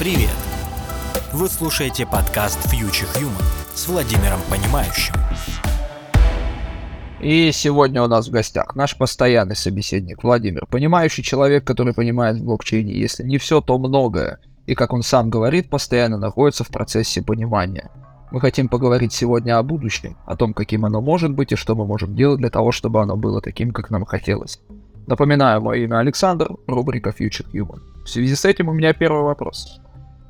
Привет! Вы слушаете подкаст Future Human с Владимиром Понимающим. И сегодня у нас в гостях наш постоянный собеседник Владимир, понимающий человек, который понимает в блокчейне, если не все, то многое. И, как он сам говорит, постоянно находится в процессе понимания. Мы хотим поговорить сегодня о будущем, о том, каким оно может быть и что мы можем делать для того, чтобы оно было таким, как нам хотелось. Напоминаю, мое имя Александр, рубрика Future Human. В связи с этим у меня первый вопрос.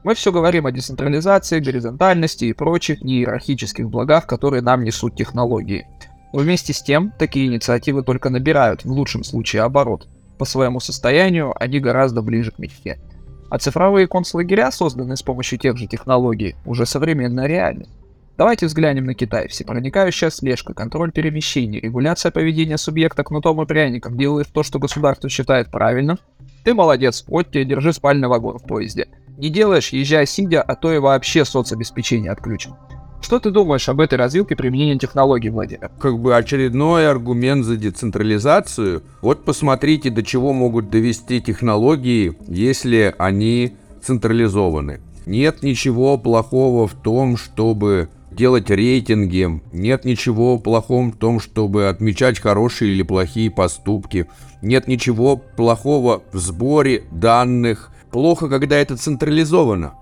Мы все говорим о децентрализации, горизонтальности и прочих неиерархических благах, которые нам несут технологии. Но вместе с тем, такие инициативы только набирают, в лучшем случае, оборот. По своему состоянию они гораздо ближе к мечте. А цифровые концлагеря, созданные с помощью тех же технологий, уже современная реальность. Давайте взглянем на Китай. Всепроникающая слежка, контроль перемещений, регуляция поведения субъекта кнутом и пряником, делаешь то, что государство считает правильно. Ты молодец, вот тебе держи спальный вагон в поезде. Не делаешь, езжай сидя, а то и вообще соцобеспечение отключим. Что ты думаешь об этой развилке применения технологий, Владимир? Как бы очередной аргумент за децентрализацию. Вот посмотрите, до чего могут довести технологии, если они централизованы. Нет ничего плохого в том, чтобы делать рейтинги. Нет ничего плохого в том, чтобы отмечать хорошие или плохие поступки. Нет ничего плохого в сборе данных. Плохо, когда это централизовано.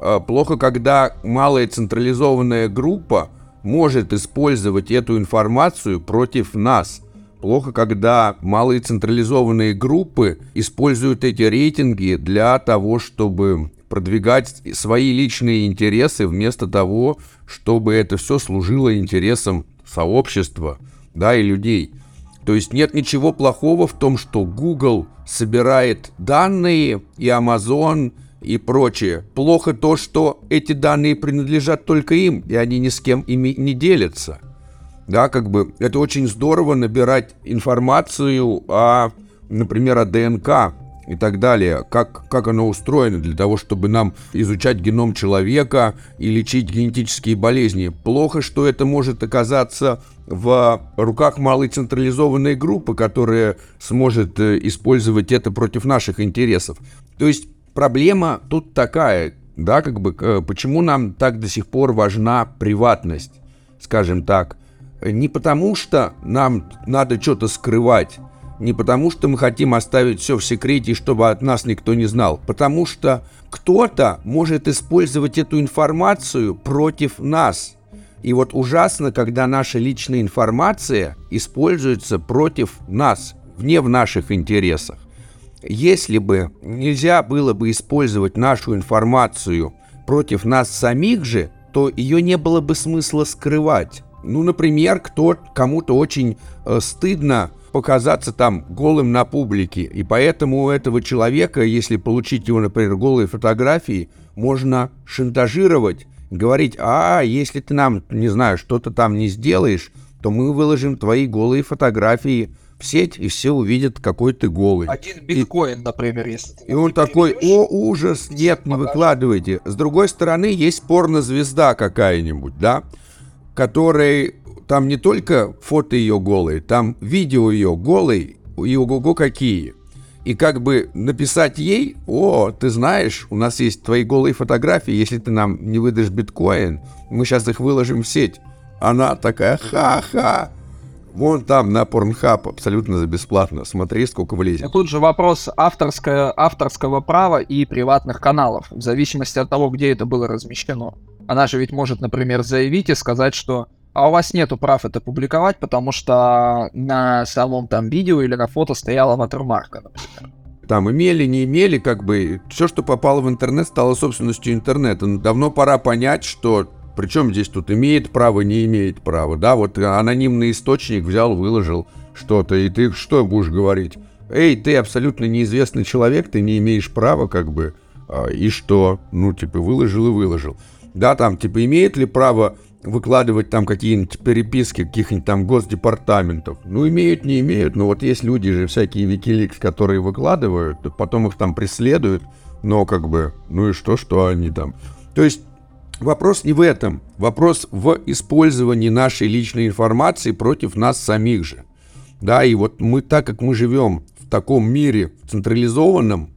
А плохо, когда малая централизованная группа может использовать эту информацию против нас. Плохо, когда малые централизованные группы используют эти рейтинги для того, чтобы продвигать свои личные интересы вместо того, чтобы это все служило интересам сообщества, да, и людей. То есть нет ничего плохого в том, что Google собирает данные и Amazon и прочее. Плохо то, что эти данные принадлежат только им, и они ни с кем ими не делятся. Да, как бы это очень здорово набирать информацию о, например, о ДНК и так далее, как, как оно устроено для того, чтобы нам изучать геном человека и лечить генетические болезни. Плохо, что это может оказаться в руках малой централизованной группы, которая сможет э, использовать это против наших интересов. То есть проблема тут такая, да, как бы, э, почему нам так до сих пор важна приватность, скажем так. Не потому, что нам надо что-то скрывать, не потому, что мы хотим оставить все в секрете, чтобы от нас никто не знал, потому что кто-то может использовать эту информацию против нас. И вот ужасно, когда наша личная информация используется против нас, вне в наших интересах. Если бы нельзя было бы использовать нашу информацию против нас самих же, то ее не было бы смысла скрывать. Ну, например, кто кому-то очень э, стыдно показаться там голым на публике. И поэтому у этого человека, если получить его, например, голые фотографии, можно шантажировать, говорить, а, если ты нам, не знаю, что-то там не сделаешь, то мы выложим твои голые фотографии в сеть, и все увидят, какой ты голый. Один биткоин, и, например, если И он такой, о, ужас, нет, не выкладывайте. С другой стороны, есть порнозвезда какая-нибудь, да, которой там не только фото ее голые, там видео ее голой, и ого-го какие. И как бы написать ей, о, ты знаешь, у нас есть твои голые фотографии, если ты нам не выдашь биткоин, мы сейчас их выложим в сеть. Она такая, ха-ха, Вон там на Pornhub абсолютно за бесплатно. Смотри, сколько влезет. Тут же вопрос авторское, авторского права и приватных каналов, в зависимости от того, где это было размещено. Она же ведь может, например, заявить и сказать, что а у вас нету прав это публиковать, потому что на самом там видео или на фото стояла ватермарка, например. Там имели, не имели, как бы все, что попало в интернет, стало собственностью интернета. Но давно пора понять, что причем здесь тут имеет право, не имеет права. Да, вот анонимный источник взял, выложил что-то, и ты что будешь говорить? Эй, ты абсолютно неизвестный человек, ты не имеешь права, как бы, а, и что? Ну, типа, выложил и выложил. Да, там, типа, имеет ли право выкладывать там какие-нибудь переписки каких-нибудь там госдепартаментов. Ну, имеют, не имеют. Но вот есть люди же, всякие Wikileaks, которые выкладывают, потом их там преследуют, но как бы, ну и что, что они там. То есть вопрос не в этом. Вопрос в использовании нашей личной информации против нас самих же. Да, и вот мы, так как мы живем в таком мире централизованном,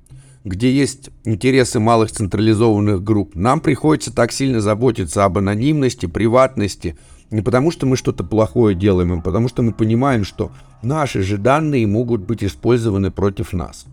где есть интересы малых централизованных групп, нам приходится так сильно заботиться об анонимности, приватности, не потому что мы что-то плохое делаем, а потому что мы понимаем, что наши же данные могут быть использованы против нас.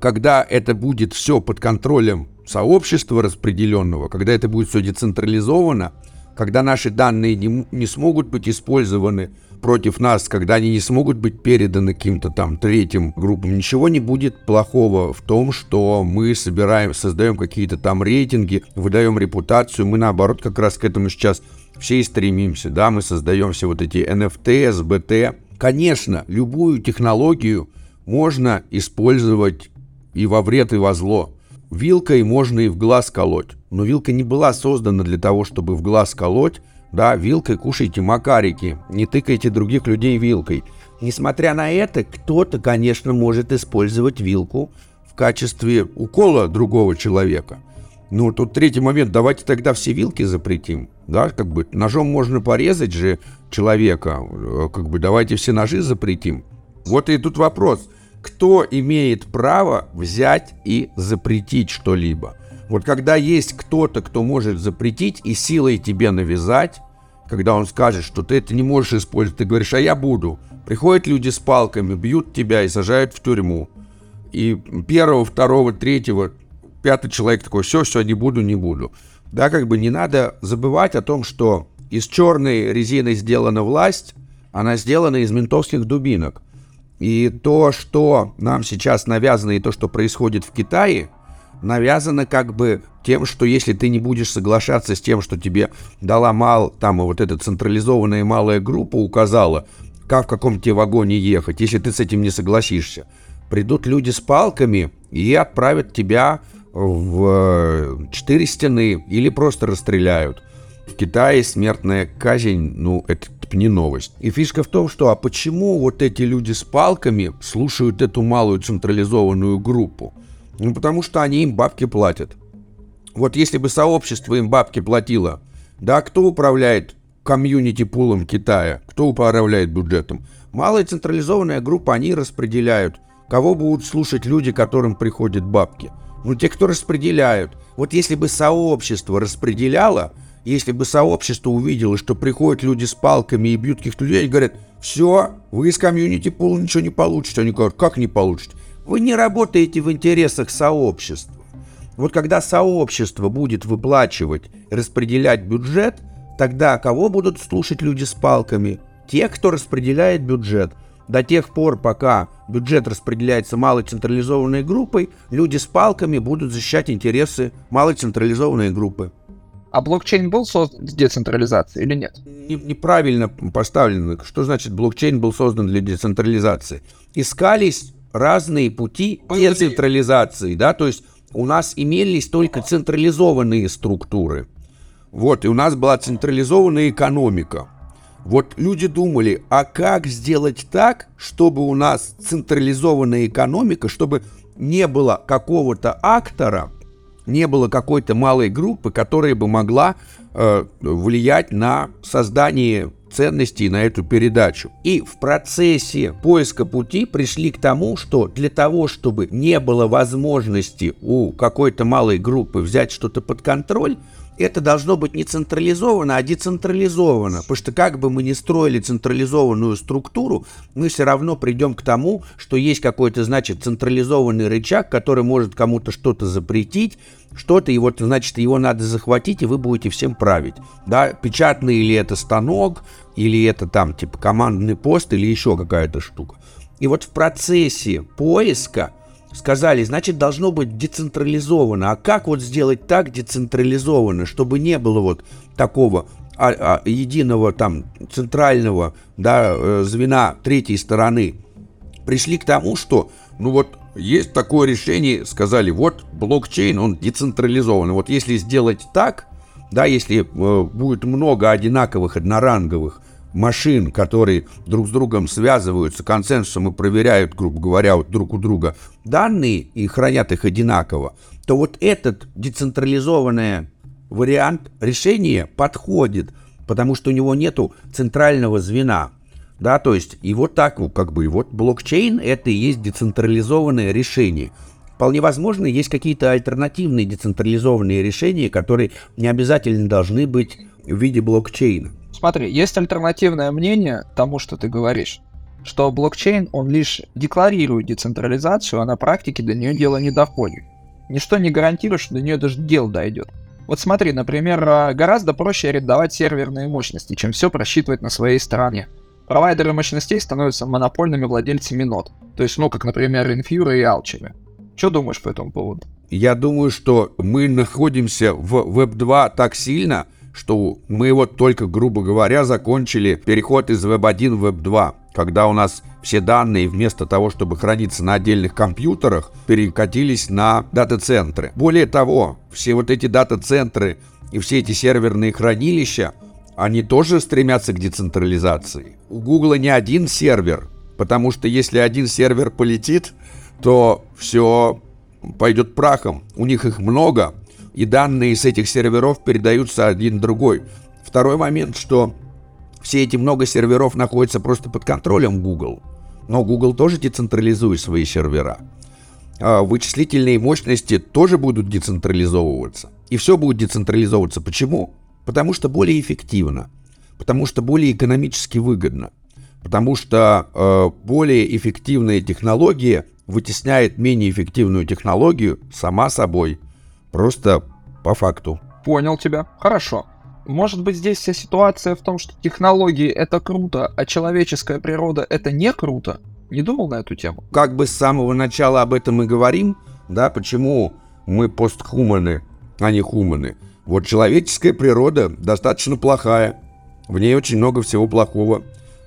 Когда это будет все под контролем сообщества распределенного, когда это будет все децентрализовано, когда наши данные не, не смогут быть использованы против нас, когда они не смогут быть переданы каким-то там третьим группам, ничего не будет плохого в том, что мы собираем, создаем какие-то там рейтинги, выдаем репутацию, мы наоборот как раз к этому сейчас все и стремимся, да, мы создаем все вот эти NFT, SBT. Конечно, любую технологию можно использовать и во вред, и во зло. Вилкой можно и в глаз колоть, но вилка не была создана для того, чтобы в глаз колоть, да, вилкой кушайте макарики, не тыкайте других людей вилкой. Несмотря на это, кто-то, конечно, может использовать вилку в качестве укола другого человека. Ну, тут третий момент, давайте тогда все вилки запретим, да, как бы ножом можно порезать же человека, э, как бы давайте все ножи запретим. Вот и тут вопрос, кто имеет право взять и запретить что-либо? Вот когда есть кто-то, кто может запретить и силой тебе навязать, когда он скажет, что ты это не можешь использовать, ты говоришь, а я буду. Приходят люди с палками, бьют тебя и сажают в тюрьму. И первого, второго, третьего, пятый человек такой, все, все, не буду, не буду. Да, как бы не надо забывать о том, что из черной резины сделана власть, она сделана из ментовских дубинок. И то, что нам сейчас навязано, и то, что происходит в Китае, навязано как бы тем, что если ты не будешь соглашаться с тем, что тебе дала мал, там вот эта централизованная малая группа указала, как в каком тебе вагоне ехать, если ты с этим не согласишься, придут люди с палками и отправят тебя в э, четыре стены или просто расстреляют. В Китае смертная казнь, ну, это не новость. И фишка в том, что а почему вот эти люди с палками слушают эту малую централизованную группу? Ну, потому что они им бабки платят. Вот если бы сообщество им бабки платило, да, кто управляет комьюнити-пулом Китая? Кто управляет бюджетом? Малая централизованная группа, они распределяют. Кого будут слушать люди, которым приходят бабки? Ну, те, кто распределяют. Вот если бы сообщество распределяло, если бы сообщество увидело, что приходят люди с палками и бьют каких-то людей, и говорят, все, вы из комьюнити пула ничего не получите. Они говорят, как не получите? Вы не работаете в интересах сообщества. Вот когда сообщество будет выплачивать, распределять бюджет, тогда кого будут слушать люди с палками? Те, кто распределяет бюджет. До тех пор, пока бюджет распределяется малой централизованной группой, люди с палками будут защищать интересы малой централизованной группы. А блокчейн был создан для децентрализации или нет? Не, неправильно поставлено. Что значит блокчейн был создан для децентрализации? Искались разные пути децентрализации, да, то есть у нас имелись только централизованные структуры. Вот, и у нас была централизованная экономика. Вот люди думали, а как сделать так, чтобы у нас централизованная экономика, чтобы не было какого-то актора, не было какой-то малой группы, которая бы могла э, влиять на создание ценностей на эту передачу. И в процессе поиска пути пришли к тому, что для того, чтобы не было возможности у какой-то малой группы взять что-то под контроль, это должно быть не централизовано, а децентрализовано. Потому что как бы мы ни строили централизованную структуру, мы все равно придем к тому, что есть какой-то, значит, централизованный рычаг, который может кому-то что-то запретить, что-то, и вот, значит, его надо захватить, и вы будете всем править. Да, печатный или это станок, или это там, типа, командный пост, или еще какая-то штука. И вот в процессе поиска сказали, значит, должно быть децентрализовано. А как вот сделать так децентрализованно, чтобы не было вот такого а, а, единого там центрального да, э, звена третьей стороны? Пришли к тому, что, ну вот, есть такое решение, сказали, вот блокчейн, он децентрализованный. Вот если сделать так, да, если э, будет много одинаковых одноранговых машин, которые друг с другом связываются консенсусом и проверяют, грубо говоря, вот друг у друга данные и хранят их одинаково, то вот этот децентрализованный вариант решения подходит, потому что у него нету центрального звена. Да, то есть и вот так, как бы, и вот блокчейн это и есть децентрализованное решение. Вполне возможно, есть какие-то альтернативные децентрализованные решения, которые не обязательно должны быть в виде блокчейна. Смотри, есть альтернативное мнение тому, что ты говоришь, что блокчейн, он лишь декларирует децентрализацию, а на практике до нее дело не доходит. Ничто не гарантирует, что до нее даже дело дойдет. Вот смотри, например, а, гораздо проще арендовать серверные мощности, чем все просчитывать на своей стороне. Провайдеры мощностей становятся монопольными владельцами нод. То есть, ну, как, например, Infura и Alchemy. Что думаешь по этому поводу? Я думаю, что мы находимся в Web 2 так сильно, что мы вот только, грубо говоря, закончили переход из Web 1 в Web 2 когда у нас все данные вместо того, чтобы храниться на отдельных компьютерах, перекатились на дата-центры. Более того, все вот эти дата-центры и все эти серверные хранилища, они тоже стремятся к децентрализации. У Гугла не один сервер, потому что если один сервер полетит, то все пойдет прахом. У них их много, и данные с этих серверов передаются один другой. Второй момент, что все эти много серверов находятся просто под контролем Google. Но Google тоже децентрализует свои сервера. А вычислительные мощности тоже будут децентрализовываться. И все будет децентрализовываться. Почему? Потому что более эффективно. Потому что более экономически выгодно. Потому что э, более эффективная технология вытесняет менее эффективную технологию сама собой. Просто по факту. Понял тебя. Хорошо. Может быть, здесь вся ситуация в том, что технологии это круто, а человеческая природа это не круто? Не думал на эту тему? Как бы с самого начала об этом и говорим, да, почему мы постхуманы, а не хуманы. Вот человеческая природа достаточно плохая. В ней очень много всего плохого.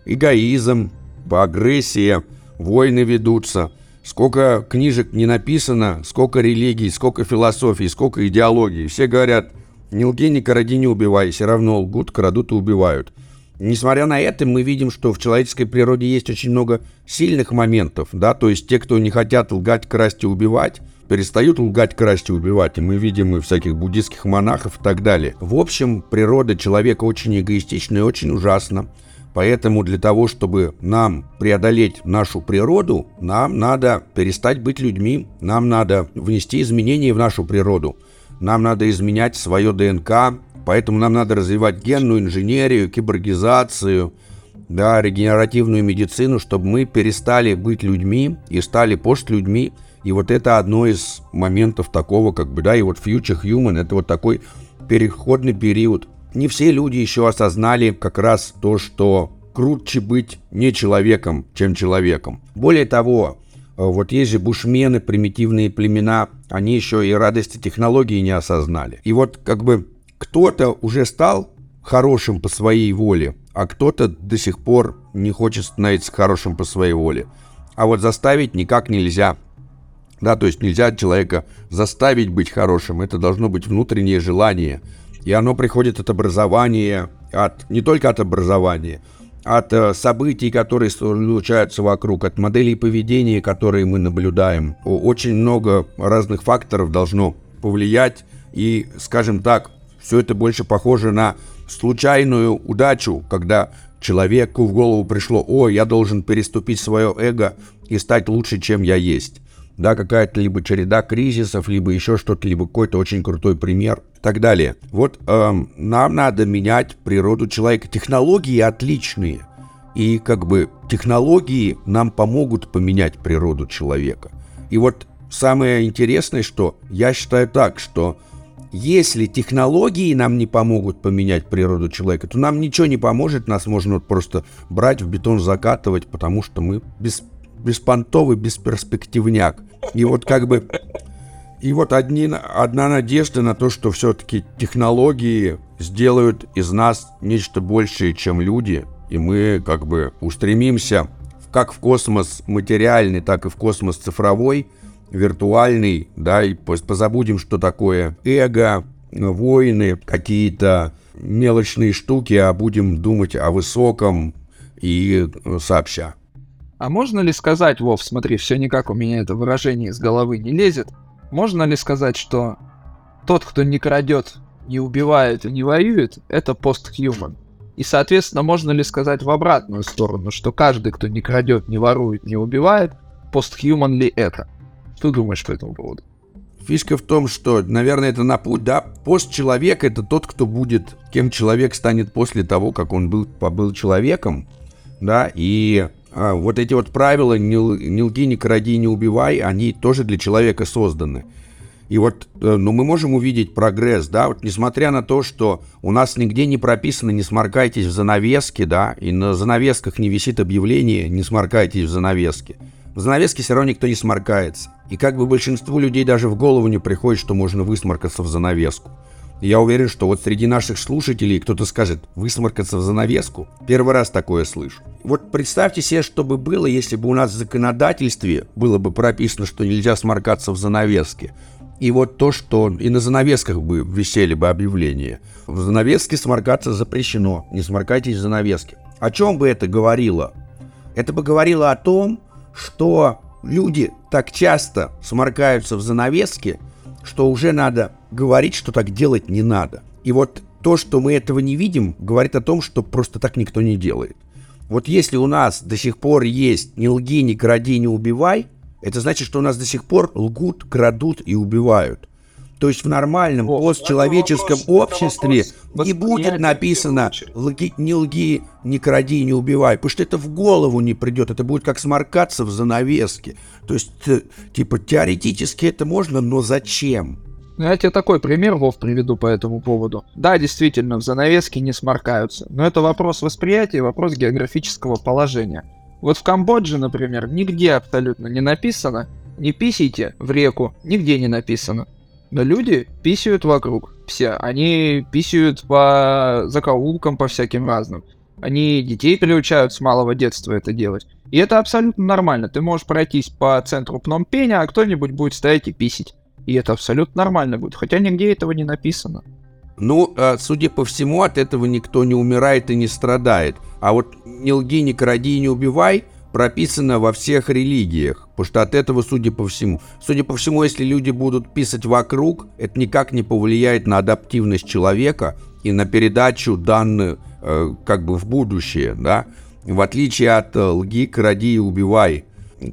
Эгоизм, агрессия, войны ведутся. Сколько книжек не написано, сколько религий, сколько философий, сколько идеологий. Все говорят – не лги, не кради, не убивай. Все равно лгут, крадут и убивают. Несмотря на это, мы видим, что в человеческой природе есть очень много сильных моментов, да, то есть те, кто не хотят лгать, красть и убивать, перестают лгать, красть и убивать, и мы видим и всяких буддийских монахов и так далее. В общем, природа человека очень эгоистична и очень ужасна. Поэтому для того, чтобы нам преодолеть нашу природу, нам надо перестать быть людьми, нам надо внести изменения в нашу природу – нам надо изменять свое ДНК, поэтому нам надо развивать генную инженерию, киборгизацию, да, регенеративную медицину, чтобы мы перестали быть людьми и стали пост-людьми. И вот это одно из моментов такого, как бы, да, и вот Future Human, это вот такой переходный период. Не все люди еще осознали как раз то, что круче быть не человеком, чем человеком. Более того, Э, вот есть же бушмены, примитивные племена, они еще и радости технологии не осознали. И вот как бы кто-то уже стал хорошим по своей воле, а кто-то до сих пор не хочет становиться хорошим по своей воле. А вот заставить никак нельзя. Да, то есть нельзя человека заставить быть хорошим. Это должно быть внутреннее желание. И оно приходит от образования, от, не только от образования, от э, событий, которые случаются вокруг, от моделей поведения, которые мы наблюдаем. Очень много разных факторов должно повлиять. И, скажем так, все это больше похоже на случайную удачу, когда человеку в голову пришло, о, я должен переступить свое эго и стать лучше, чем я есть да, какая-то либо череда кризисов, либо еще что-то, либо какой-то очень крутой пример и так далее. Вот эм, нам надо менять природу человека. Технологии отличные, и как бы технологии нам помогут поменять природу человека. И вот самое интересное, что я считаю так, что если технологии нам не помогут поменять природу человека, то нам ничего не поможет, нас можно вот просто брать в бетон закатывать, потому что мы без беспонтовый бесперспективняк. И вот как бы... И вот одни, одна надежда на то, что все-таки технологии сделают из нас нечто большее, чем люди, и мы как бы устремимся как в космос материальный, так и в космос цифровой, виртуальный, да, и позабудем, что такое эго, войны, какие-то мелочные штуки, а будем думать о высоком и сообща. А можно ли сказать, Вов, смотри, все никак у меня это выражение из головы не лезет. Можно ли сказать, что тот, кто не крадет, не убивает и не воюет, это постхуман? И, соответственно, можно ли сказать в обратную сторону, что каждый, кто не крадет, не ворует, не убивает, постхуман ли это? Что думаешь по этому поводу? Фишка в том, что, наверное, это на путь, да, постчеловек — это тот, кто будет, кем человек станет после того, как он был, побыл человеком, да, и вот эти вот правила «не, не лги, не кради, не убивай», они тоже для человека созданы. И вот, э, ну, мы можем увидеть прогресс, да, вот несмотря на то, что у нас нигде не прописано «не сморкайтесь в занавеске», да, и на занавесках не висит объявление «не сморкайтесь в занавеске», в занавеске все равно никто не сморкается. И как бы большинству людей даже в голову не приходит, что можно высморкаться в занавеску. Я уверен, что вот среди наших слушателей кто-то скажет «высморкаться в занавеску». Первый раз такое слышу. Вот представьте себе, что бы было, если бы у нас в законодательстве было бы прописано, что нельзя сморкаться в занавеске. И вот то, что и на занавесках бы висели бы объявления. В занавеске сморкаться запрещено. Не сморкайтесь в занавеске. О чем бы это говорило? Это бы говорило о том, что люди так часто сморкаются в занавеске, что уже надо говорить, что так делать не надо. И вот то, что мы этого не видим, говорит о том, что просто так никто не делает. Вот если у нас до сих пор есть «не лги, не кради, не убивай», это значит, что у нас до сих пор лгут, крадут и убивают. То есть в нормальном О, постчеловеческом обществе не будет написано лги, «не лги, не кради, не убивай», потому что это в голову не придет, это будет как сморкаться в занавеске. То есть, э, типа, теоретически это можно, но зачем? Ну, я тебе такой пример, Вов, приведу по этому поводу. Да, действительно, в занавеске не сморкаются, но это вопрос восприятия, вопрос географического положения. Вот в Камбодже, например, нигде абсолютно не написано «не писайте в реку», нигде не написано. Но люди писают вокруг, все. Они писают по закоулкам, по всяким разным. Они детей приучают с малого детства это делать. И это абсолютно нормально. Ты можешь пройтись по центру Пномпеня, а кто-нибудь будет стоять и писить. И это абсолютно нормально будет, хотя нигде этого не написано. Ну, а, судя по всему, от этого никто не умирает и не страдает. А вот «не лги, не кради, не убивай» прописано во всех религиях, потому что от этого, судя по всему, судя по всему, если люди будут писать вокруг, это никак не повлияет на адаптивность человека и на передачу данных э, как бы в будущее, да, в отличие от э, лги, кради и убивай,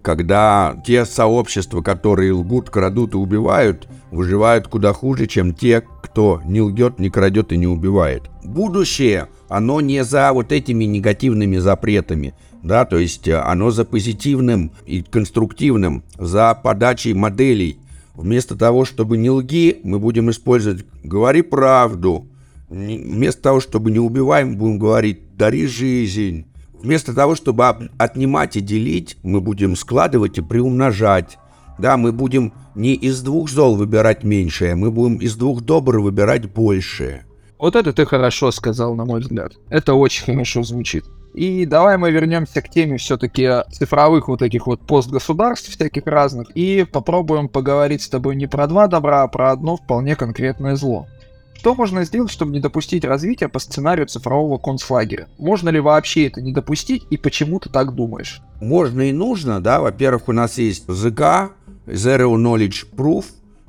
когда те сообщества, которые лгут, крадут и убивают, выживают куда хуже, чем те, кто не лгет, не крадет и не убивает. Будущее, оно не за вот этими негативными запретами, да, то есть э, оно за позитивным и конструктивным, за подачей моделей. Вместо того, чтобы не лги, мы будем использовать «говори правду». Вместо того, чтобы не убивай, мы будем говорить «дари жизнь». Вместо того, чтобы об- отнимать и делить, мы будем складывать и приумножать. Да, мы будем не из двух зол выбирать меньшее, мы будем из двух добр выбирать большее. Вот это ты хорошо сказал, на мой взгляд. Это очень хорошо звучит. И давай мы вернемся к теме все-таки цифровых вот таких вот постгосударств всяких разных и попробуем поговорить с тобой не про два добра, а про одно вполне конкретное зло. Что можно сделать, чтобы не допустить развития по сценарию цифрового концлагеря? Можно ли вообще это не допустить и почему ты так думаешь? Можно и нужно, да, во-первых, у нас есть ЗК, Zero Knowledge Proof,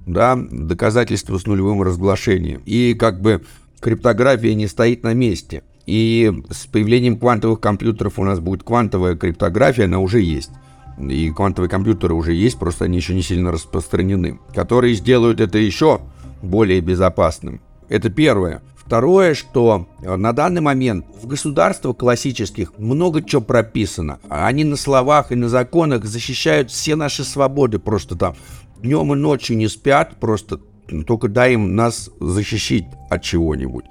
да, доказательство с нулевым разглашением. И как бы криптография не стоит на месте. И с появлением квантовых компьютеров у нас будет квантовая криптография, она уже есть. И квантовые компьютеры уже есть, просто они еще не сильно распространены. Которые сделают это еще более безопасным. Это первое. Второе, что э, на данный момент в государствах классических много чего прописано. Они на словах и на законах защищают все наши свободы просто там. Днем и ночью не спят, просто только дай им нас защищить от чего-нибудь.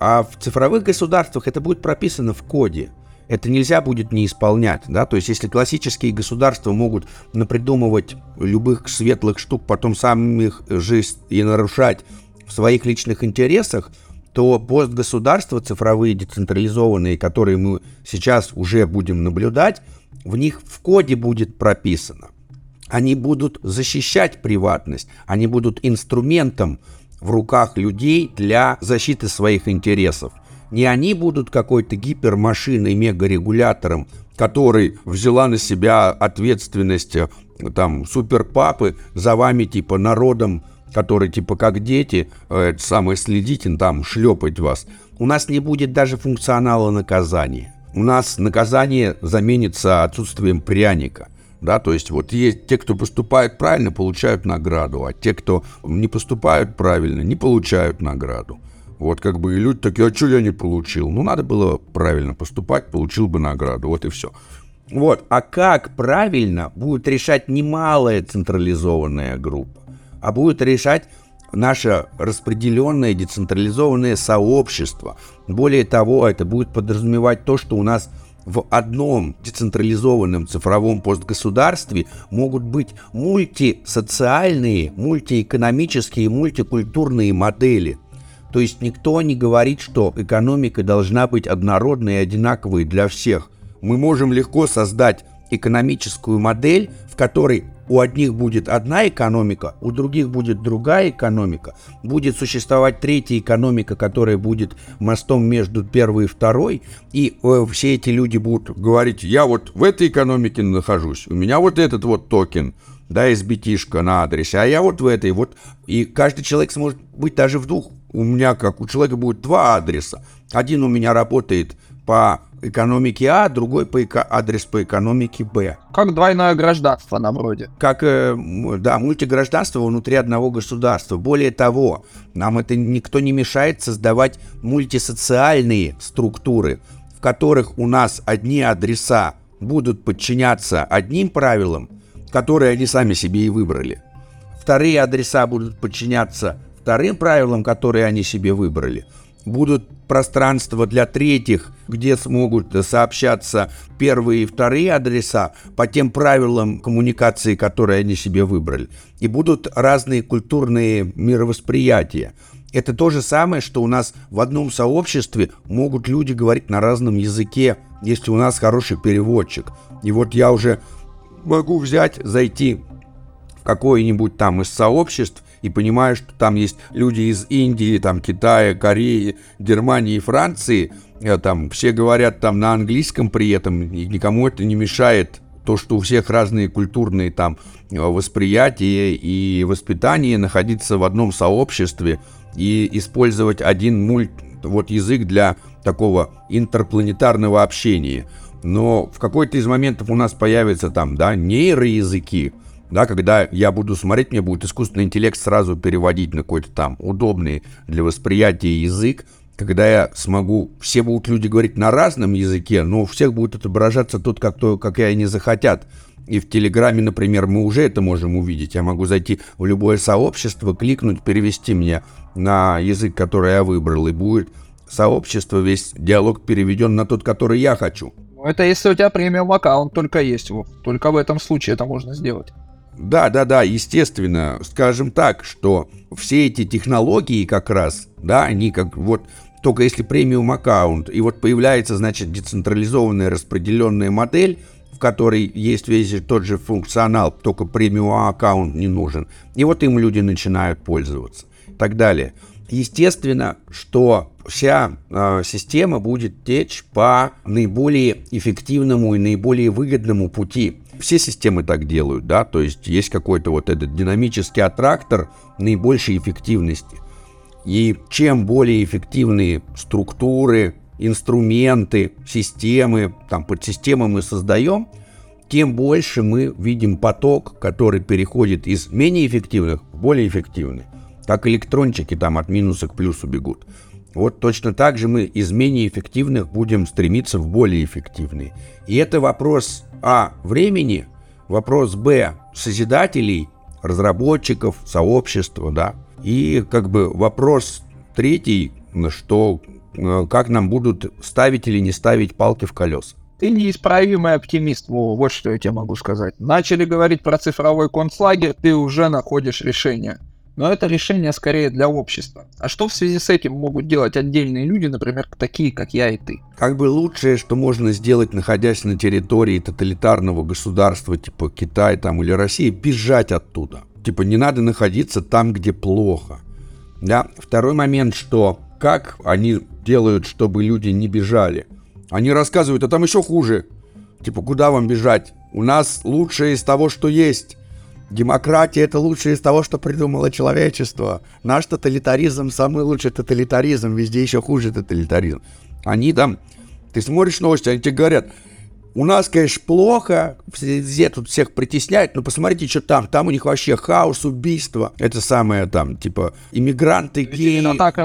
А в цифровых государствах это будет прописано в коде. Это нельзя будет не исполнять, да, то есть если классические государства могут напридумывать любых светлых штук, потом самих же и нарушать в своих личных интересах, то постгосударства цифровые, децентрализованные, которые мы сейчас уже будем наблюдать, в них в коде будет прописано. Они будут защищать приватность, они будут инструментом в руках людей для защиты своих интересов. Не они будут какой-то гипермашиной, мегарегулятором, который взяла на себя ответственность э, там суперпапы за вами типа народом, который типа как дети, э, самое следить им там, шлепать вас. У нас не будет даже функционала наказания. У нас наказание заменится отсутствием пряника. Да, то есть вот есть те, кто поступает правильно, получают награду, а те, кто не поступают правильно, не получают награду. Вот как бы и люди такие, а что я не получил? Ну, надо было правильно поступать, получил бы награду, вот и все. Вот, а как правильно будет решать немалая централизованная группа, а будет решать наше распределенное децентрализованное сообщество. Более того, это будет подразумевать то, что у нас в одном децентрализованном цифровом постгосударстве могут быть мультисоциальные, мультиэкономические, мультикультурные модели. То есть никто не говорит, что экономика должна быть однородной и одинаковой для всех. Мы можем легко создать экономическую модель, в которой у одних будет одна экономика, у других будет другая экономика, будет существовать третья экономика, которая будет мостом между первой и второй, и э, все эти люди будут говорить, я вот в этой экономике нахожусь, у меня вот этот вот токен, да, SBT на адресе, а я вот в этой вот, и каждый человек сможет быть даже в двух. У меня, как у человека, будет два адреса. Один у меня работает по экономики А, другой по эко- адрес по экономике Б. Как двойное гражданство на вроде. Как, э, да, мультигражданство внутри одного государства. Более того, нам это никто не мешает создавать мультисоциальные структуры, в которых у нас одни адреса будут подчиняться одним правилам, которые они сами себе и выбрали. Вторые адреса будут подчиняться вторым правилам, которые они себе выбрали – будут пространства для третьих, где смогут сообщаться первые и вторые адреса по тем правилам коммуникации, которые они себе выбрали. И будут разные культурные мировосприятия. Это то же самое, что у нас в одном сообществе могут люди говорить на разном языке, если у нас хороший переводчик. И вот я уже могу взять, зайти в какое-нибудь там из сообществ и понимаю, что там есть люди из Индии, там Китая, Кореи, Германии и Франции, э, там все говорят там на английском при этом, и никому это не мешает то, что у всех разные культурные там э, восприятия и воспитание находиться в одном сообществе и использовать один мульт, вот язык для такого интерпланетарного общения. Но в какой-то из моментов у нас появятся там, да, нейроязыки, да, когда я буду смотреть, мне будет искусственный интеллект сразу переводить на какой-то там удобный для восприятия язык, когда я смогу, все будут люди говорить на разном языке, но у всех будет отображаться тот, как, то, как и они захотят. И в Телеграме, например, мы уже это можем увидеть. Я могу зайти в любое сообщество, кликнуть, перевести мне на язык, который я выбрал, и будет сообщество, весь диалог переведен на тот, который я хочу. Это если у тебя премиум аккаунт только есть. Только в этом случае это можно сделать. Да, да, да, естественно, скажем так, что все эти технологии как раз, да, они как вот только если премиум аккаунт, и вот появляется, значит, децентрализованная распределенная модель, в которой есть весь тот же функционал, только премиум аккаунт не нужен. И вот им люди начинают пользоваться и так далее. Естественно, что вся э, система будет течь по наиболее эффективному и наиболее выгодному пути все системы так делают, да, то есть есть какой-то вот этот динамический аттрактор наибольшей эффективности. И чем более эффективные структуры, инструменты, системы, там подсистемы мы создаем, тем больше мы видим поток, который переходит из менее эффективных в более эффективные. Как электрончики там от минуса к плюсу бегут. Вот точно так же мы из менее эффективных будем стремиться в более эффективные. И это вопрос а. времени, вопрос б. созидателей, разработчиков, сообщества, да. И как бы вопрос третий, что э, как нам будут ставить или не ставить палки в колеса. Ты неисправимый оптимист, Вова, вот что я тебе могу сказать. Начали говорить про цифровой концлагерь, ты уже находишь решение. Но это решение скорее для общества. А что в связи с этим могут делать отдельные люди, например, такие, как я и ты? Как бы лучшее, что можно сделать, находясь на территории тоталитарного государства, типа Китай там или России, бежать оттуда. Типа не надо находиться там, где плохо. Да? Второй момент, что как они делают, чтобы люди не бежали. Они рассказывают, а там еще хуже. Типа, куда вам бежать? У нас лучшее из того, что есть. Демократия — это лучшее из того, что придумало человечество. Наш тоталитаризм — самый лучший тоталитаризм, везде еще хуже тоталитаризм. Они там... Ты смотришь новости, они тебе говорят, у нас, конечно, плохо, везде тут всех притесняют, но посмотрите, что там. Там у них вообще хаос, убийство. Это самое там, типа, иммигранты, геи,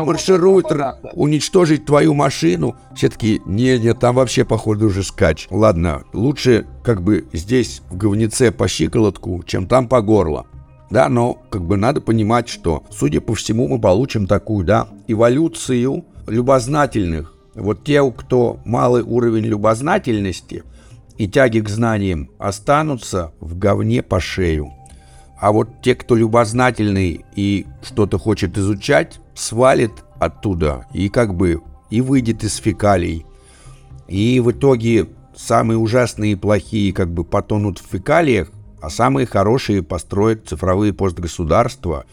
маршируют, уничтожить твою машину. Все таки не-не, там вообще, походу, уже скач. Ладно, лучше как бы здесь в говнеце по щиколотку, чем там по горло. Да, но как бы надо понимать, что, судя по всему, мы получим такую, да, эволюцию любознательных. Вот те, кто малый уровень любознательности – и тяги к знаниям останутся в говне по шею. А вот те, кто любознательный и что-то хочет изучать, свалит оттуда и как бы и выйдет из фекалий. И в итоге самые ужасные и плохие как бы потонут в фекалиях, а самые хорошие построят цифровые постгосударства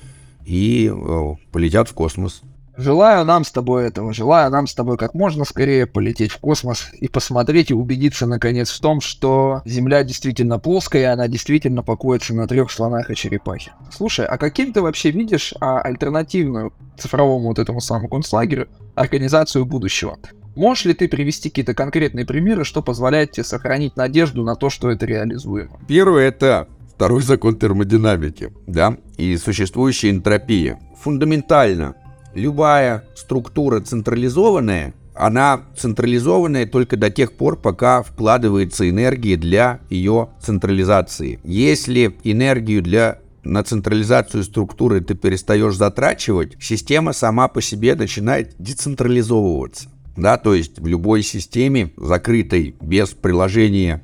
и э, полетят в космос. Желаю нам с тобой этого, желаю нам с тобой как можно скорее полететь в космос и посмотреть и убедиться наконец в том, что Земля действительно плоская, и она действительно покоится на трех слонах и черепахе. Слушай, а каким ты вообще видишь а, альтернативную цифровому вот этому самому концлагерю организацию будущего? Можешь ли ты привести какие-то конкретные примеры, что позволяет тебе сохранить надежду на то, что это реализуемо? Первое это второй закон термодинамики, да, и существующая энтропия. Фундаментально любая структура централизованная, она централизованная только до тех пор, пока вкладывается энергия для ее централизации. Если энергию для на централизацию структуры ты перестаешь затрачивать, система сама по себе начинает децентрализовываться. Да, то есть в любой системе, закрытой без приложения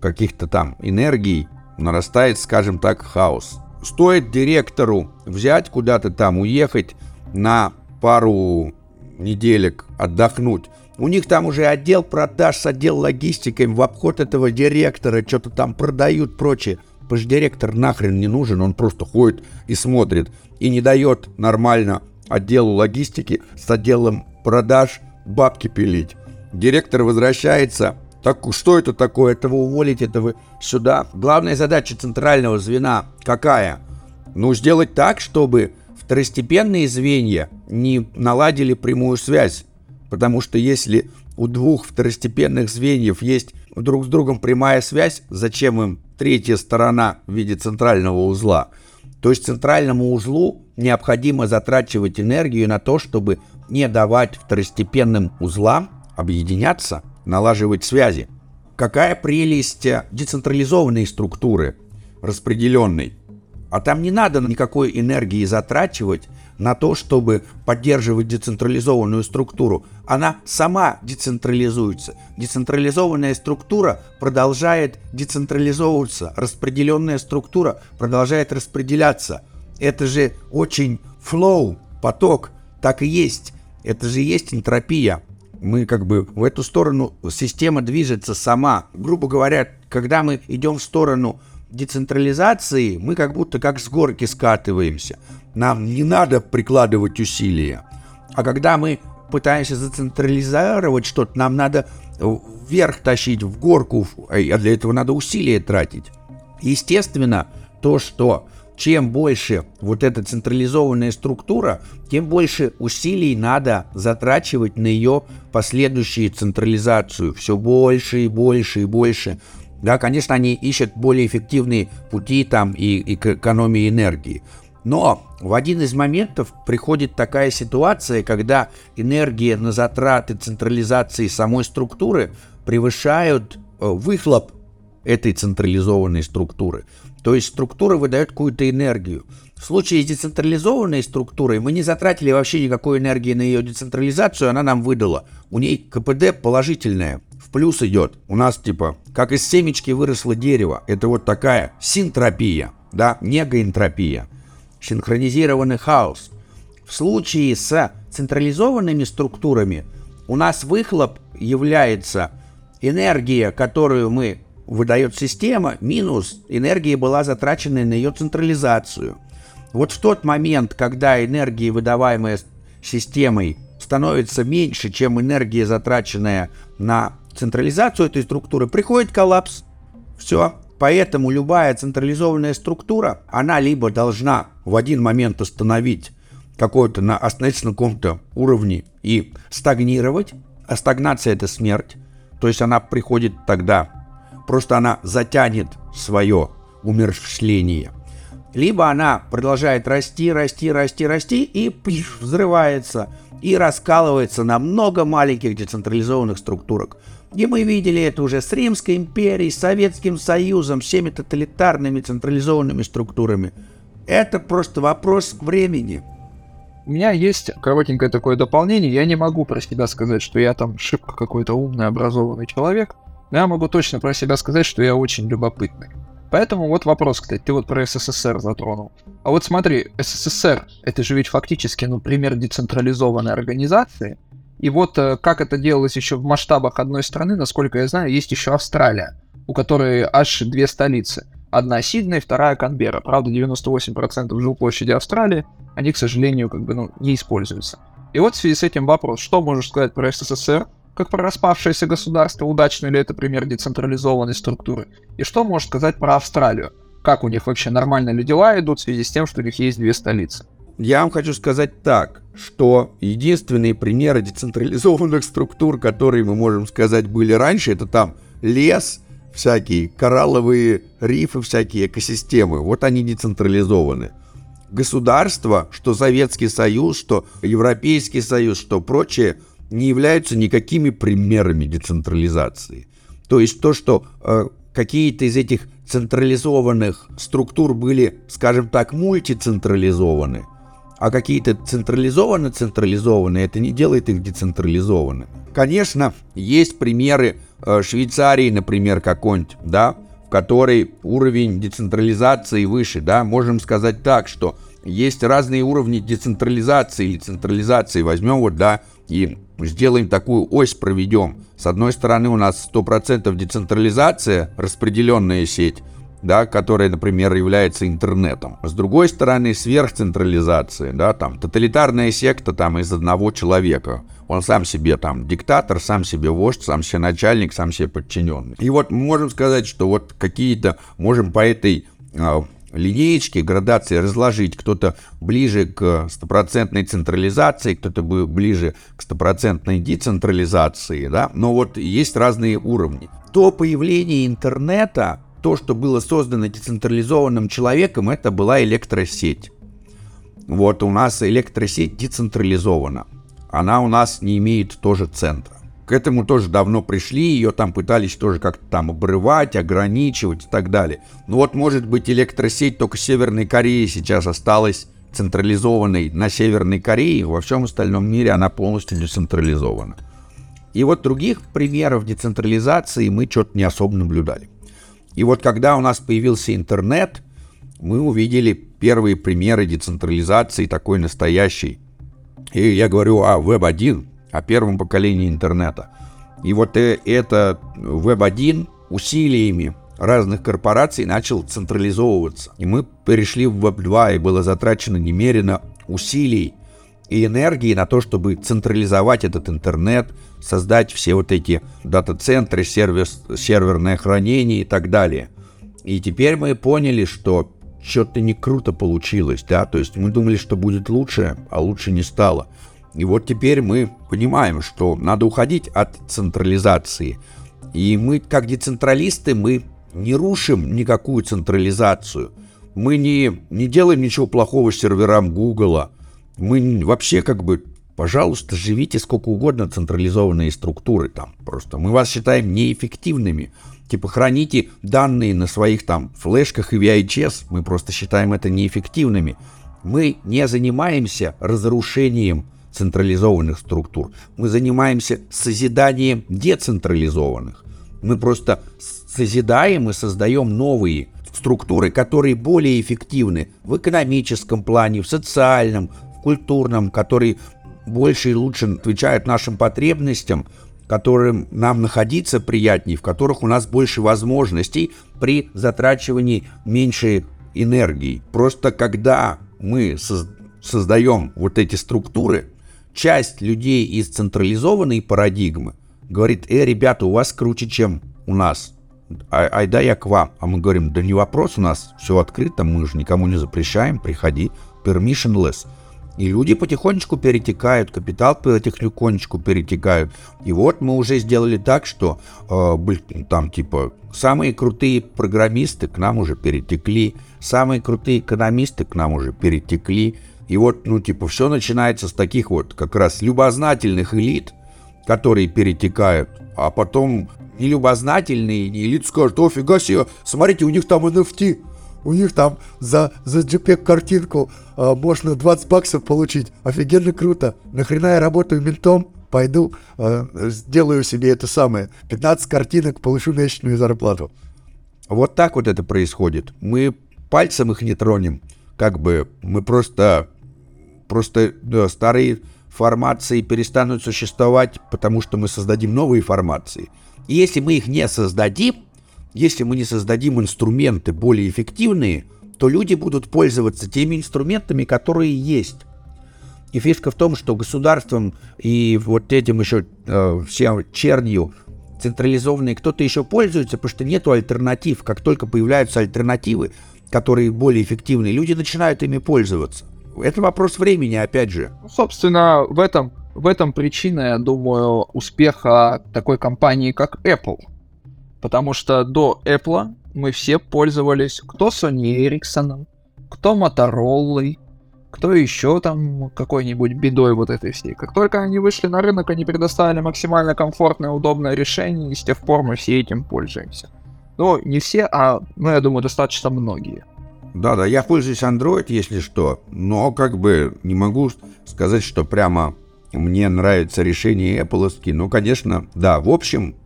каких-то там энергий, нарастает, скажем так, хаос. Стоит директору взять куда-то там, уехать, на пару неделек отдохнуть. У них там уже отдел продаж с отдел логистикой в обход этого директора, что-то там продают, прочее. Потому что директор нахрен не нужен, он просто ходит и смотрит. И не дает нормально отделу логистики с отделом продаж бабки пилить. Директор возвращается. Так что это такое? Этого уволить, этого сюда. Главная задача центрального звена какая? Ну, сделать так, чтобы второстепенные звенья не наладили прямую связь. Потому что если у двух второстепенных звеньев есть друг с другом прямая связь, зачем им третья сторона в виде центрального узла? То есть центральному узлу необходимо затрачивать энергию на то, чтобы не давать второстепенным узлам объединяться, налаживать связи. Какая прелесть децентрализованной структуры, распределенной? А там не надо никакой энергии затрачивать на то, чтобы поддерживать децентрализованную структуру. Она сама децентрализуется. Децентрализованная структура продолжает децентрализовываться. Распределенная структура продолжает распределяться. Это же очень flow, поток, так и есть. Это же есть энтропия. Мы как бы в эту сторону, система движется сама. Грубо говоря, когда мы идем в сторону децентрализации мы как будто как с горки скатываемся. Нам не надо прикладывать усилия. А когда мы пытаемся зацентрализировать что-то, нам надо вверх тащить, в горку, а для этого надо усилия тратить. Естественно, то, что чем больше вот эта централизованная структура, тем больше усилий надо затрачивать на ее последующую централизацию. Все больше и больше и больше. Да, конечно, они ищут более эффективные пути там и, и к экономии энергии. Но в один из моментов приходит такая ситуация, когда энергия на затраты централизации самой структуры превышают э, выхлоп этой централизованной структуры. То есть структура выдает какую-то энергию. В случае с децентрализованной структурой мы не затратили вообще никакой энергии на ее децентрализацию, она нам выдала. У ней КПД положительное в плюс идет. У нас типа, как из семечки выросло дерево. Это вот такая синтропия, да, негоэнтропия. Синхронизированный хаос. В случае с централизованными структурами у нас выхлоп является энергия, которую мы выдает система, минус энергия была затрачена на ее централизацию. Вот в тот момент, когда энергия, выдаваемая системой, становится меньше, чем энергия, затраченная на централизацию этой структуры, приходит коллапс. Все. Поэтому любая централизованная структура, она либо должна в один момент остановить какой-то на остановиться на каком-то уровне и стагнировать, а стагнация это смерть, то есть она приходит тогда просто она затянет свое умершление. Либо она продолжает расти, расти, расти, расти и пиш, взрывается и раскалывается на много маленьких децентрализованных структурок. И мы видели это уже с Римской империей, Советским Союзом, всеми тоталитарными централизованными структурами. Это просто вопрос времени. У меня есть коротенькое такое дополнение. Я не могу про себя сказать, что я там шибко какой-то умный, образованный человек. Но я могу точно про себя сказать, что я очень любопытный. Поэтому вот вопрос, кстати, ты вот про СССР затронул. А вот смотри, СССР, это же ведь фактически, ну, пример децентрализованной организации. И вот э, как это делалось еще в масштабах одной страны, насколько я знаю, есть еще Австралия, у которой аж две столицы. Одна Сидней, вторая Канберра. Правда, 98% жилплощади Австралии, они, к сожалению, как бы, ну, не используются. И вот в связи с этим вопрос, что можешь сказать про СССР, как про распавшееся государство, удачно ли это пример децентрализованной структуры? И что можешь сказать про Австралию? Как у них вообще нормально ли дела идут в связи с тем, что у них есть две столицы? Я вам хочу сказать так, что единственные примеры децентрализованных структур, которые мы можем сказать были раньше, это там лес, всякие коралловые рифы, всякие экосистемы. Вот они децентрализованы. Государство, что Советский Союз, что Европейский Союз, что прочее, не являются никакими примерами децентрализации. То есть то, что э, какие-то из этих централизованных структур были, скажем так, мультицентрализованы, а какие-то централизованно централизованные, это не делает их децентрализованными. Конечно, есть примеры э, Швейцарии, например, какой-нибудь, да, в которой уровень децентрализации выше, да, можем сказать так, что есть разные уровни децентрализации или централизации. Возьмем вот, да, и сделаем такую ось, проведем. С одной стороны у нас 100% децентрализация, распределенная сеть, да, которая, например, является интернетом. С другой стороны, сверхцентрализация, да, там, тоталитарная секта там из одного человека. Он сам себе там диктатор, сам себе вождь, сам себе начальник, сам себе подчиненный. И вот мы можем сказать, что вот какие-то, можем по этой а, линеечки, градации разложить. Кто-то ближе к стопроцентной централизации, кто-то ближе к стопроцентной децентрализации, да, но вот есть разные уровни. До появления интернета то, что было создано децентрализованным человеком, это была электросеть. Вот у нас электросеть децентрализована. Она у нас не имеет тоже центра. К этому тоже давно пришли, ее там пытались тоже как-то там обрывать, ограничивать и так далее. Ну вот, может быть, электросеть только Северной Кореи сейчас осталась централизованной на Северной Корее, во всем остальном мире она полностью децентрализована. И вот других примеров децентрализации мы что-то не особо наблюдали. И вот когда у нас появился интернет, мы увидели первые примеры децентрализации такой настоящей. И я говорю о Web1, о первом поколении интернета. И вот э, это Web1 усилиями разных корпораций начал централизовываться. И мы перешли в Web2, и было затрачено немерено усилий и энергии на то, чтобы централизовать этот интернет, создать все вот эти дата-центры, сервер, серверное хранение и так далее. И теперь мы поняли, что что-то не круто получилось, да, то есть мы думали, что будет лучше, а лучше не стало. И вот теперь мы понимаем, что надо уходить от централизации. И мы, как децентралисты, мы не рушим никакую централизацию. Мы не, не делаем ничего плохого серверам Гугла. Мы вообще как бы, пожалуйста, живите сколько угодно централизованные структуры там. Просто мы вас считаем неэффективными. Типа храните данные на своих там флешках и VHS. Мы просто считаем это неэффективными. Мы не занимаемся разрушением централизованных структур. Мы занимаемся созиданием децентрализованных. Мы просто созидаем и создаем новые структуры, которые более эффективны в экономическом плане, в социальном, культурном, которые больше и лучше отвечают нашим потребностям, которым нам находиться приятнее, в которых у нас больше возможностей при затрачивании меньшей энергии. Просто когда мы создаем вот эти структуры, часть людей из централизованной парадигмы говорит, э, ребята, у вас круче, чем у нас. А, айда я к вам. А мы говорим, да не вопрос, у нас все открыто, мы же никому не запрещаем, приходи, permissionless. И люди потихонечку перетекают, капитал потихонечку перетекают. И вот мы уже сделали так, что э, там типа самые крутые программисты к нам уже перетекли, самые крутые экономисты к нам уже перетекли. И вот, ну, типа, все начинается с таких вот как раз любознательных элит, которые перетекают, а потом нелюбознательные элиты скажут, о, фига себе, смотрите, у них там NFT, у них там за, за JPEG картинку э, можно 20 баксов получить. Офигенно круто. Нахрена я работаю ментом? Пойду э, сделаю себе это самое. 15 картинок, получу месячную зарплату. Вот так вот это происходит. Мы пальцем их не тронем. Как бы мы просто, просто да, старые формации перестанут существовать, потому что мы создадим новые формации. И если мы их не создадим, если мы не создадим инструменты более эффективные, то люди будут пользоваться теми инструментами, которые есть. И фишка в том, что государством и вот этим еще э, всем чернью централизованные кто-то еще пользуется, потому что нету альтернатив. Как только появляются альтернативы, которые более эффективные, люди начинают ими пользоваться. Это вопрос времени, опять же. Ну, собственно, в этом, в этом причина, я думаю, успеха такой компании, как Apple. Потому что до Apple мы все пользовались кто Sony Ericsson, кто Motorola, кто еще там какой-нибудь бедой вот этой всей. Как только они вышли на рынок, они предоставили максимально комфортное, удобное решение, и с тех пор мы все этим пользуемся. Ну, не все, а, ну, я думаю, достаточно многие. Да-да, я пользуюсь Android, если что, но как бы не могу сказать, что прямо мне нравится решение Apple. Ну, конечно, да, в общем,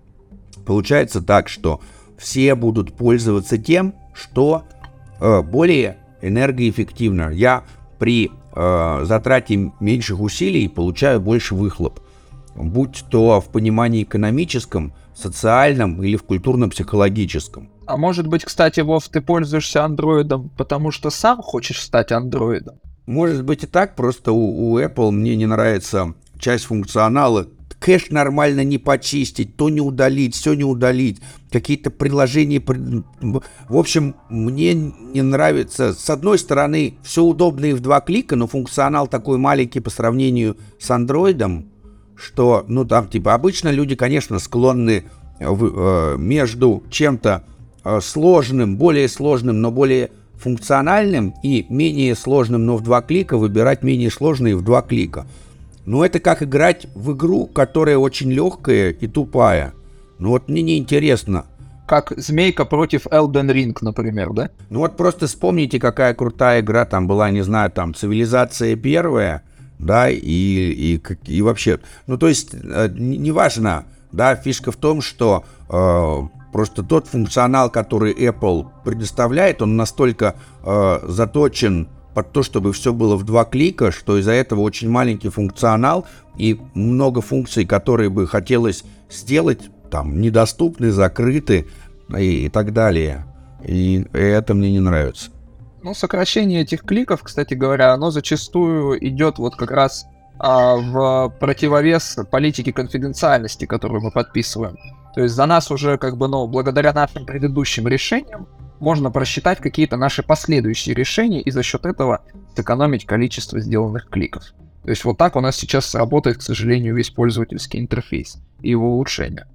Получается так, что все будут пользоваться тем, что э, более энергоэффективно. Я при э, затрате меньших усилий получаю больше выхлоп. Будь то в понимании экономическом, социальном или в культурно-психологическом. А может быть, кстати, Вов, ты пользуешься андроидом, потому что сам хочешь стать андроидом? Может быть и так, просто у, у Apple мне не нравится часть функционала, кэш нормально не почистить, то не удалить, все не удалить, какие-то приложения. В общем, мне не нравится. С одной стороны, все удобно и в два клика, но функционал такой маленький по сравнению с андроидом, что, ну, там, типа, обычно люди, конечно, склонны в, э, между чем-то э, сложным, более сложным, но более функциональным и менее сложным, но в два клика выбирать менее сложные в два клика. Ну, это как играть в игру, которая очень легкая и тупая. Ну, вот мне не интересно. Как Змейка против Elden Ring, например, да? Ну, вот просто вспомните, какая крутая игра там была, не знаю, там, Цивилизация первая, да, и, и, и вообще. Ну, то есть, э, неважно, да, фишка в том, что э, просто тот функционал, который Apple предоставляет, он настолько э, заточен под то, чтобы все было в два клика, что из-за этого очень маленький функционал и много функций, которые бы хотелось сделать, там, недоступны, закрыты и, и так далее. И, это мне не нравится. Ну, сокращение этих кликов, кстати говоря, оно зачастую идет вот как раз а, в противовес политике конфиденциальности, которую мы подписываем. То есть за нас уже как бы, ну, благодаря нашим предыдущим решениям, можно просчитать какие-то наши последующие решения и за счет этого сэкономить количество сделанных кликов. То есть вот так у нас сейчас работает, к сожалению, весь пользовательский интерфейс и его улучшение.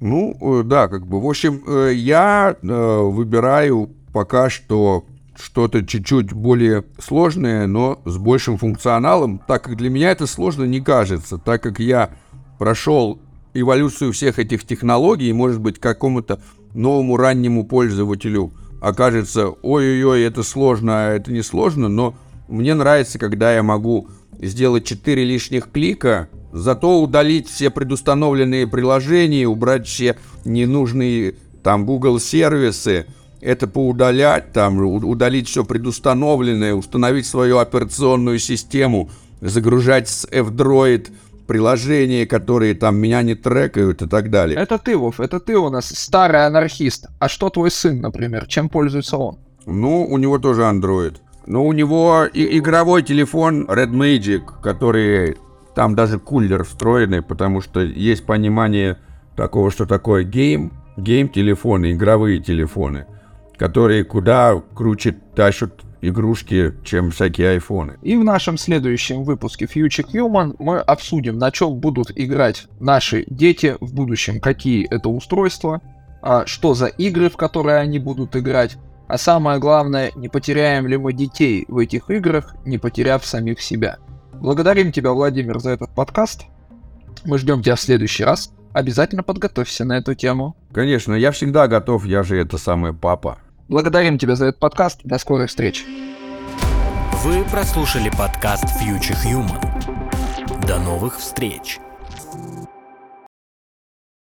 Ну, э, да, как бы, в общем, э, я э, выбираю пока что что-то чуть-чуть более сложное, но с большим функционалом, так как для меня это сложно не кажется, так как я прошел эволюцию всех этих технологий, может быть, какому-то новому раннему пользователю. Окажется, ой-ой-ой, это сложно, а это не сложно, но мне нравится, когда я могу сделать 4 лишних клика, зато удалить все предустановленные приложения, убрать все ненужные там Google сервисы, это поудалять, там удалить все предустановленное, установить свою операционную систему, загружать с F-Droid приложения, которые там меня не трекают и так далее. Это ты, Вов, это ты у нас старый анархист. А что твой сын, например? Чем пользуется он? Ну, у него тоже Android. Но у него и игровой телефон Red Magic, который там даже кулер встроенный, потому что есть понимание такого, что такое гейм, гейм-телефоны, игровые телефоны, которые куда круче тащат игрушки, чем всякие айфоны. И в нашем следующем выпуске Future Human мы обсудим, на чем будут играть наши дети в будущем, какие это устройства, а что за игры, в которые они будут играть, а самое главное, не потеряем ли мы детей в этих играх, не потеряв самих себя. Благодарим тебя, Владимир, за этот подкаст. Мы ждем тебя в следующий раз. Обязательно подготовься на эту тему. Конечно, я всегда готов, я же это самый папа. Благодарим тебя за этот подкаст. До скорых встреч. Вы прослушали подкаст Future Human. До новых встреч!